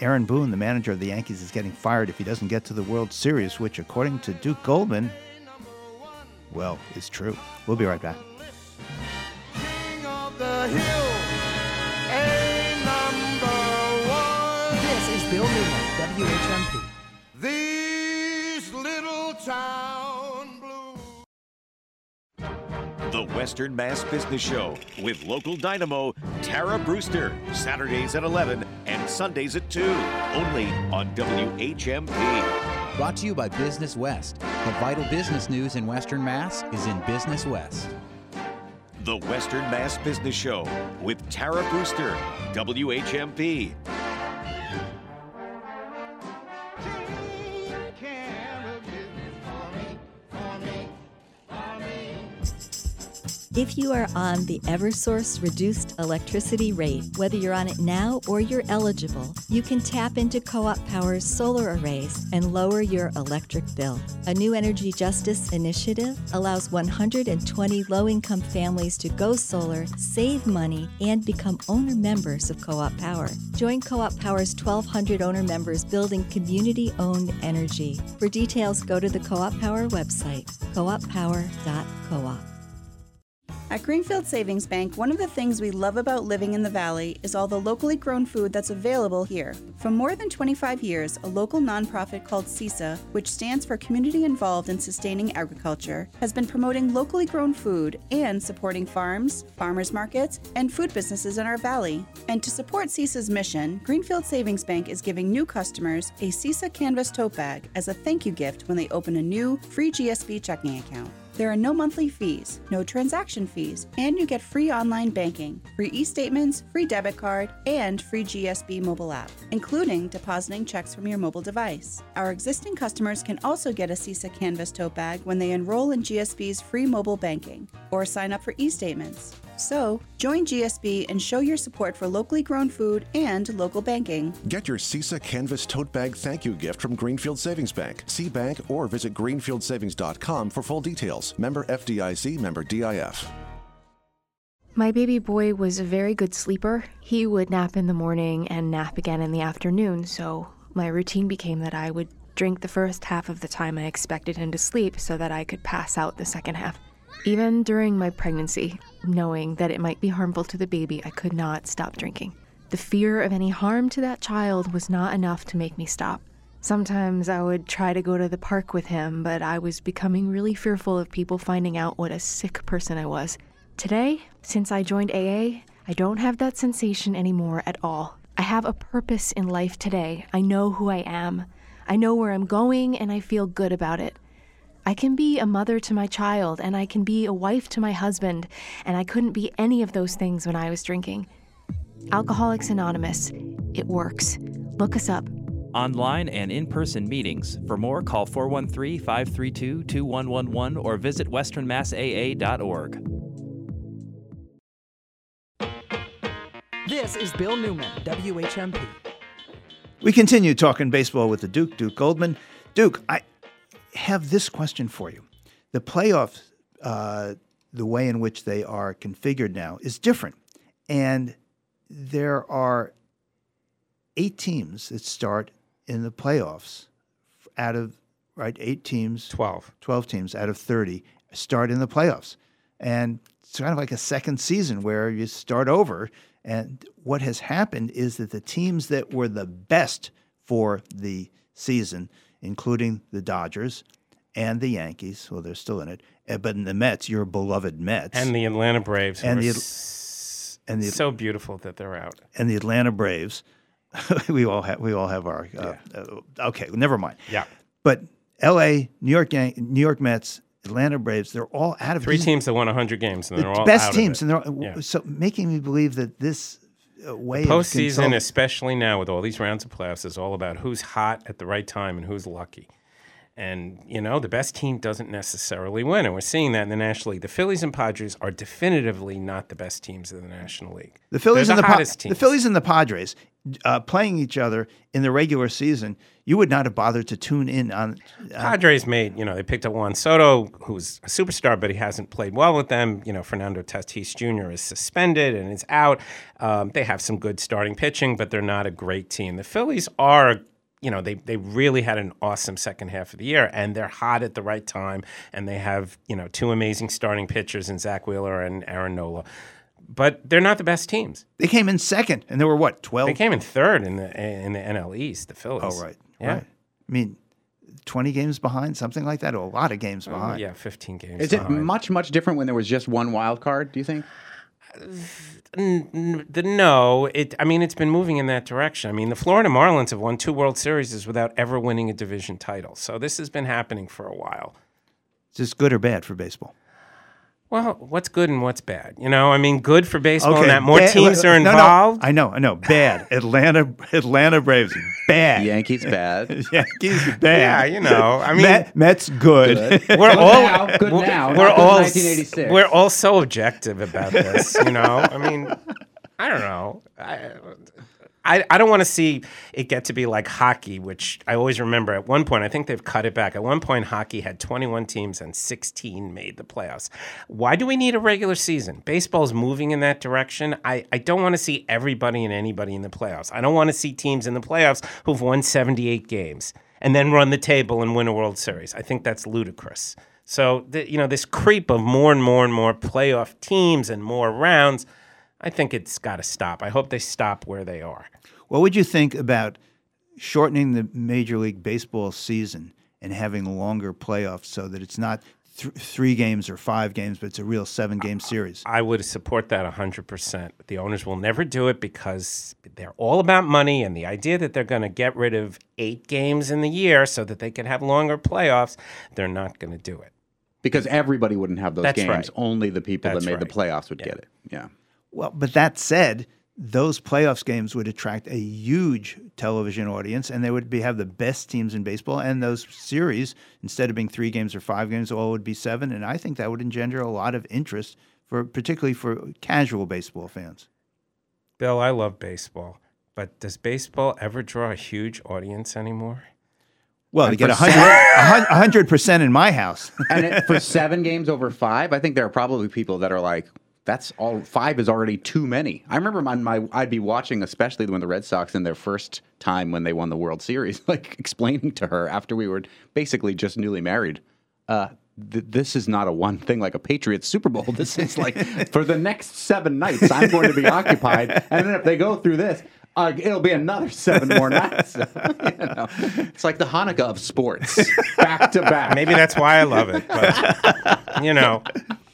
Aaron Boone, the manager of the Yankees, is getting fired if he doesn't get to the World Series, which, according to Duke Goldman, well, is true. We'll be right back. Little town The Western Mass Business Show with local dynamo Tara Brewster, Saturdays at 11 and Sundays at 2, only on WHMP. Brought to you by Business West. The vital business news in Western Mass is in Business West. The Western Mass Business Show with Tara Brewster, WHMP. If you are on the Eversource reduced electricity rate, whether you're on it now or you're eligible, you can tap into Co op Power's solar arrays and lower your electric bill. A new energy justice initiative allows 120 low income families to go solar, save money, and become owner members of Co op Power. Join Co op Power's 1,200 owner members building community owned energy. For details, go to the Co op Power website, cooppower.coop. At Greenfield Savings Bank, one of the things we love about living in the Valley is all the locally grown food that's available here. For more than 25 years, a local nonprofit called CISA, which stands for Community Involved in Sustaining Agriculture, has been promoting locally grown food and supporting farms, farmers markets, and food businesses in our valley. And to support CISA's mission, Greenfield Savings Bank is giving new customers a CISA Canvas tote bag as a thank you gift when they open a new free GSB checking account. There are no monthly fees, no transaction fees, and you get free online banking, free e statements, free debit card, and free GSB mobile app, including depositing checks from your mobile device. Our existing customers can also get a CISA Canvas tote bag when they enroll in GSB's free mobile banking or sign up for e statements. So, join GSB and show your support for locally grown food and local banking. Get your CISA Canvas Tote Bag thank you gift from Greenfield Savings Bank. See bank or visit greenfieldsavings.com for full details. Member FDIC, member DIF. My baby boy was a very good sleeper. He would nap in the morning and nap again in the afternoon, so my routine became that I would drink the first half of the time I expected him to sleep so that I could pass out the second half. Even during my pregnancy, knowing that it might be harmful to the baby, I could not stop drinking. The fear of any harm to that child was not enough to make me stop. Sometimes I would try to go to the park with him, but I was becoming really fearful of people finding out what a sick person I was. Today, since I joined AA, I don't have that sensation anymore at all. I have a purpose in life today. I know who I am. I know where I'm going, and I feel good about it. I can be a mother to my child, and I can be a wife to my husband, and I couldn't be any of those things when I was drinking. Alcoholics Anonymous. It works. Look us up. Online and in person meetings. For more, call 413 532 2111 or visit westernmassaa.org. This is Bill Newman, WHMP. We continue talking baseball with the Duke, Duke Goldman. Duke, I have this question for you. The playoffs, uh, the way in which they are configured now, is different. And there are eight teams that start in the playoffs out of, right, eight teams. 12. 12 teams out of 30 start in the playoffs. And it's kind of like a second season where you start over. And what has happened is that the teams that were the best for the season, including the Dodgers and the Yankees, well, they're still in it, eh, but in the Mets, your beloved Mets, And the Atlanta Braves. and the s- and the so beautiful that they're out. and the Atlanta Braves, we all have we all have our uh, uh, okay, never mind. Yeah. But L.A., New York, Yan- New York Mets, Atlanta Braves, they're all out of Three these- teams that won 100 games, and the they're all best out teams, Of and they're Yeah. so making me believe that this way of Postseason, especially now with all these rounds of playoffs, is all about who's hot at the right time and who's lucky. And, you know, the best team doesn't necessarily win. And we're seeing that in the National League. The Phillies and Padres are definitively not the best teams in the National League. The Phillies They're and the, Pa- hottest the. Phillies and the Padres uh, playing each other in the regular season. You would not have bothered to tune in on. uh, Padres made, you know, they picked up Juan Soto, who's a superstar, but he hasn't played well with them. You know, Fernando Tatis Jr. is suspended and is out. Um, they have some good starting pitching, but they're not a great team. The Phillies are, you know, they, they really had an awesome second half of the year, and they're hot at the right time, and they have, you know, two amazing starting pitchers in Zack Wheeler and Aaron Nola. But they're not the best teams. They came in second, and there were what twelve. They came in third in the in the NL East. The Phillies. Oh right, Yeah. right. I mean, twenty games behind, something like that, or a lot of games uh, behind. yeah, fifteen games. Is it much, much different when there was just one wild card, do you think? Uh, n- n- the no, it. I mean, it's been moving in that direction. I mean, the Florida Marlins have won two World Series without ever winning a division title. So this has been happening for a while. Is this good or bad for baseball? Well, what's good and what's bad? You know, I mean, good for baseball Okay, in that more bad- teams are no, no, involved. I know, I know. Bad. Atlanta, Atlanta Braves, bad. Yankees bad. Yankees bad. Yeah, you know, I mean- Met, Mets good. We're Good all now, good we're, now, We're all 1986. we're all so objective about this. You know, I mean, I don't know. I, I, I don't want to see it get to be like hockey, which I always remember. At one point, I think they've cut it back. At one point, hockey had 21 teams and 16 made the playoffs. Why do we need a regular season? Baseball's moving in that direction. I, I don't want to see everybody and anybody in the playoffs. I don't want to see teams in the playoffs who've won 78 games and then run the table and win a World Series. I think that's ludicrous. So, the, you know, this creep of more and more and more playoff teams and more rounds, I think it's got to stop. I hope they stop where they are. What would you think about shortening the Major League Baseball season and having longer playoffs so that it's not th- three games or five games, but it's a real seven game series? I would support that 100%. The owners will never do it because they're all about money and the idea that they're going to get rid of eight games in the year so that they can have longer playoffs, they're not going to do it. Because everybody wouldn't have those That's games. right. Only the people That's that made the playoffs would get it. Yeah. Well, but that said, those playoffs games would attract a huge television audience, and they would be have the best teams in baseball. And those series, instead of being three games or five games, all would be seven. And I think that would engender a lot of interest for, particularly for casual baseball fans. Bill, I love baseball, but does baseball ever draw a huge audience anymore? Well, And to get a hundred, a hundred percent in my house. and it, for seven games over five, I think there are probably people that are like, "That's all. Five is already too many." I remember my, my I'd be watching, especially when the Red Sox in their first time when they won the World Series, like explaining to her after we were basically just newly married. Uh, th- this is not a one thing like a Patriots Super Bowl. This is like for the next seven nights, I'm going to be occupied, and then if they go through this. Uh, it'll be another seven more nights. you know, it's like the Hanukkah of sports, back to back. Maybe that's why I love it. But you know,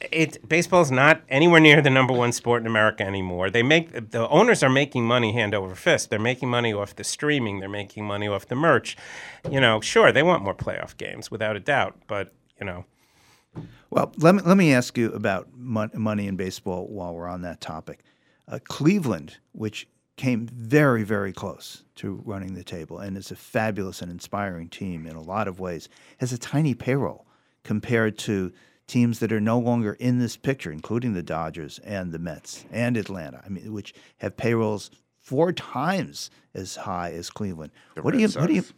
it baseball's not anywhere near the number one sport in America anymore. They make the owners are making money hand over fist. They're making money off the streaming. They're making money off the merch. You know, sure they want more playoff games without a doubt, but you know, Well, let me let me ask you about mon- money in baseball while we're on that topic. Uh, Cleveland, which came very very close to running the table and is a fabulous and inspiring team in a lot of ways, has a tiny payroll compared to teams that are no longer in this picture, including the Dodgers and the Mets and Atlanta. I mean, which have payrolls four times as high as Cleveland. The what do you Red what do you Sox.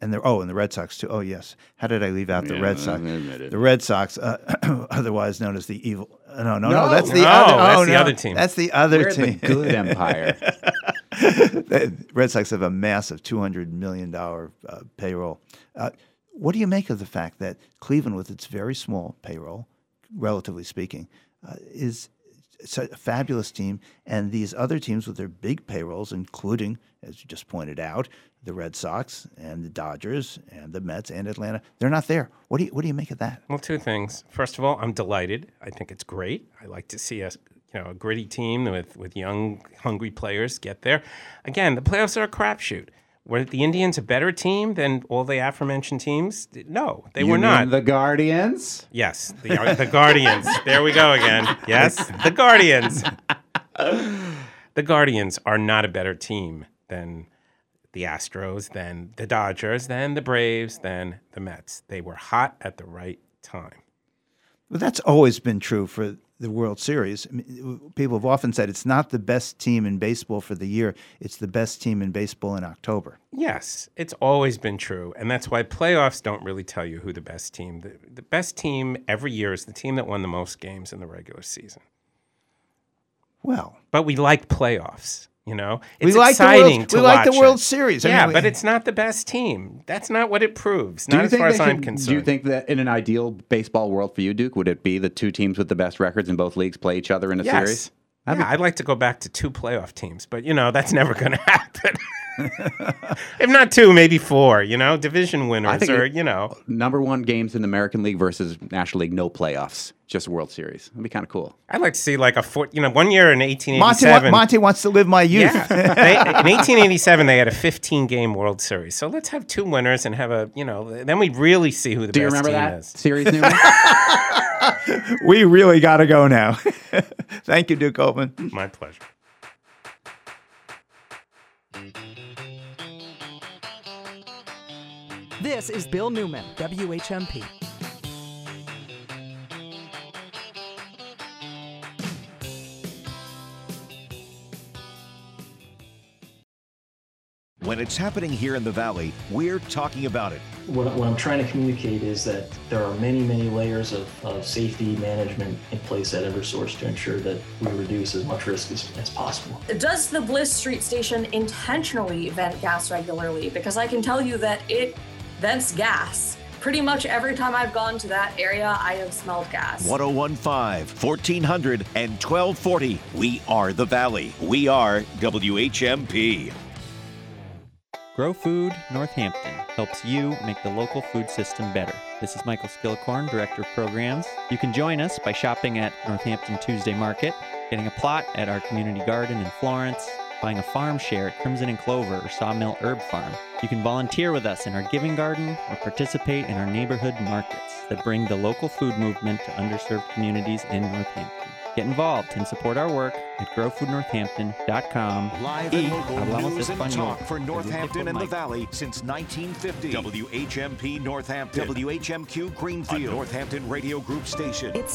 and the oh, and the Red Sox too. Oh yes, how did I leave out the Yeah, Red Sox? The Red Sox, uh, otherwise known as the evil. Uh, No, no, no, No. that's the No, other. that's oh, the no, other team. That's the other We're the team. good empire. the Red Sox have a massive two hundred million dollar uh, payroll. Uh, what do you make of the fact that Cleveland, with its very small payroll, relatively speaking, uh, is it's a fabulous team, and these other teams with their big payrolls, including, as you just pointed out, the Red Sox and the Dodgers and the Mets and Atlanta, they're not there. What do you what do you make of that? Well, two things. First of all, I'm delighted. I think it's great. I like to see a you know a gritty team with with young, hungry players get there. Again, the playoffs are a crapshoot. Were the Indians a better team than all the aforementioned teams? No, they You were mean not. The Guardians. Yes, the, the Guardians. There we go again. Yes, the Guardians. the Guardians are not a better team than the Astros, than the Dodgers, than the Braves, than the Mets. They were hot at the right time. But that's always been true for the World Series. I mean, people have often said it's not the best team in baseball for the year; it's the best team in baseball in October. Yes, it's always been true. And that's why playoffs don't really tell you who the best team. The, the best team every year is the team that won the most games in the regular season. Well, But we like playoffs, you know? We It's like the World- exciting we like the World it. Series. I Yeah, mean, we- but it's not the best team. That's not what it proves. Not as far as I'm should- concerned. Do you think that in an ideal baseball world for you, Duke, would it be the two teams with the best records in both leagues play each other in a yes. series? Yeah, I'd like to go back to two playoff teams, but you know that's never going to happen. if not two, maybe four. You know, division winners, or you know, number one games in the American League versus National League, no playoffs, just World Series. That'd be kind of cool. I'd like to see like a four. You know, one year in Monty, 1887. wa- Monty wants to live my youth. Yeah. they, in 1887, they had a 15 game World Series. So let's have two winners and have a, you know, then we really see who the Do you remember team that is. series, Newman? we really got to go now. Thank you, Duke Goldman. My pleasure. This is Bill Newman, WHMP. When it's happening here in the Valley, we're talking about it. What, what I'm trying to communicate is that there are many, many layers of, of safety management in place at Eversource to ensure that we reduce as much risk as, as possible. Does the Bliss Street station intentionally vent gas regularly? Because I can tell you that it vents gas. Pretty much every time I've gone to that area, I have smelled gas. 1015, 1400, and 1240. We are the Valley. We are WHMP. Grow Food Northampton helps you make the local food system better. This is Michael Skillicorn, Director of Programs. You can join us by shopping at Northampton Tuesday Market, getting a plot at our community garden in Florence, buying a farm share at Crimson and Clover or Sawmill Herb Farm. You can volunteer with us in our giving garden or participate in our neighborhood markets that bring the local food movement to underserved communities in Northampton. Get involved and support our work at growfoodnorthampton.com. Live y and local hablamos news and talk for Northampton and the Valley since 1950. WHMP Northampton. WHMQ Greenfield. A Northampton Radio Group station.